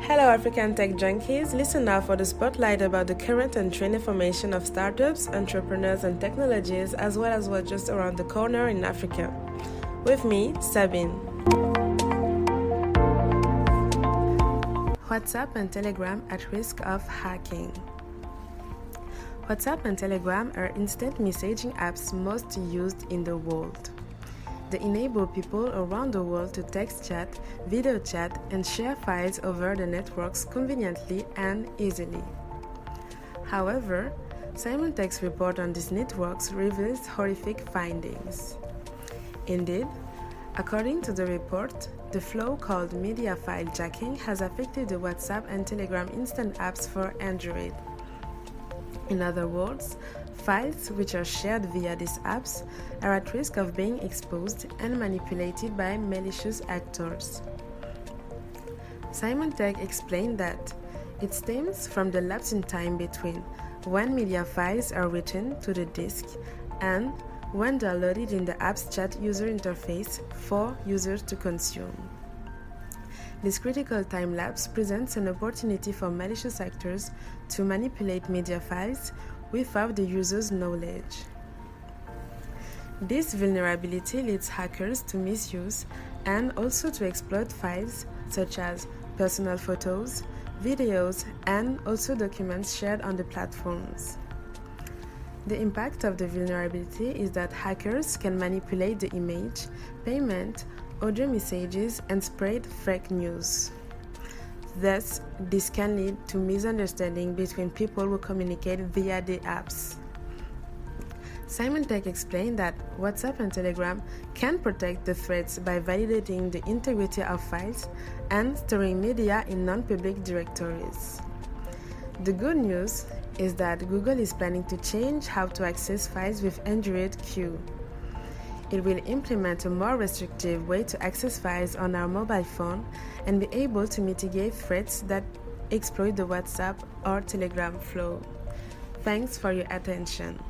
Hello, African tech junkies. Listen now for the spotlight about the current and trend information of startups, entrepreneurs, and technologies, as well as what's just around the corner in Africa. With me, Sabine. WhatsApp and Telegram at risk of hacking. WhatsApp and Telegram are instant messaging apps most used in the world. They enable people around the world to text chat, video chat, and share files over the networks conveniently and easily. However, Symantec's report on these networks reveals horrific findings. Indeed, according to the report, the flow called media file jacking has affected the WhatsApp and Telegram instant apps for Android. In other words, files which are shared via these apps are at risk of being exposed and manipulated by malicious actors. Symantec explained that it stems from the lapse in time between when media files are written to the disk and when downloaded in the app's chat user interface for users to consume. This critical time lapse presents an opportunity for malicious actors to manipulate media files without the user's knowledge. This vulnerability leads hackers to misuse and also to exploit files such as personal photos, videos, and also documents shared on the platforms. The impact of the vulnerability is that hackers can manipulate the image, payment, audio messages, and spread fake news. Thus, this can lead to misunderstanding between people who communicate via the apps. Symantec explained that WhatsApp and Telegram can protect the threats by validating the integrity of files and storing media in non public directories. The good news is that Google is planning to change how to access files with Android Q. It will implement a more restrictive way to access files on our mobile phone and be able to mitigate threats that exploit the WhatsApp or Telegram flow. Thanks for your attention.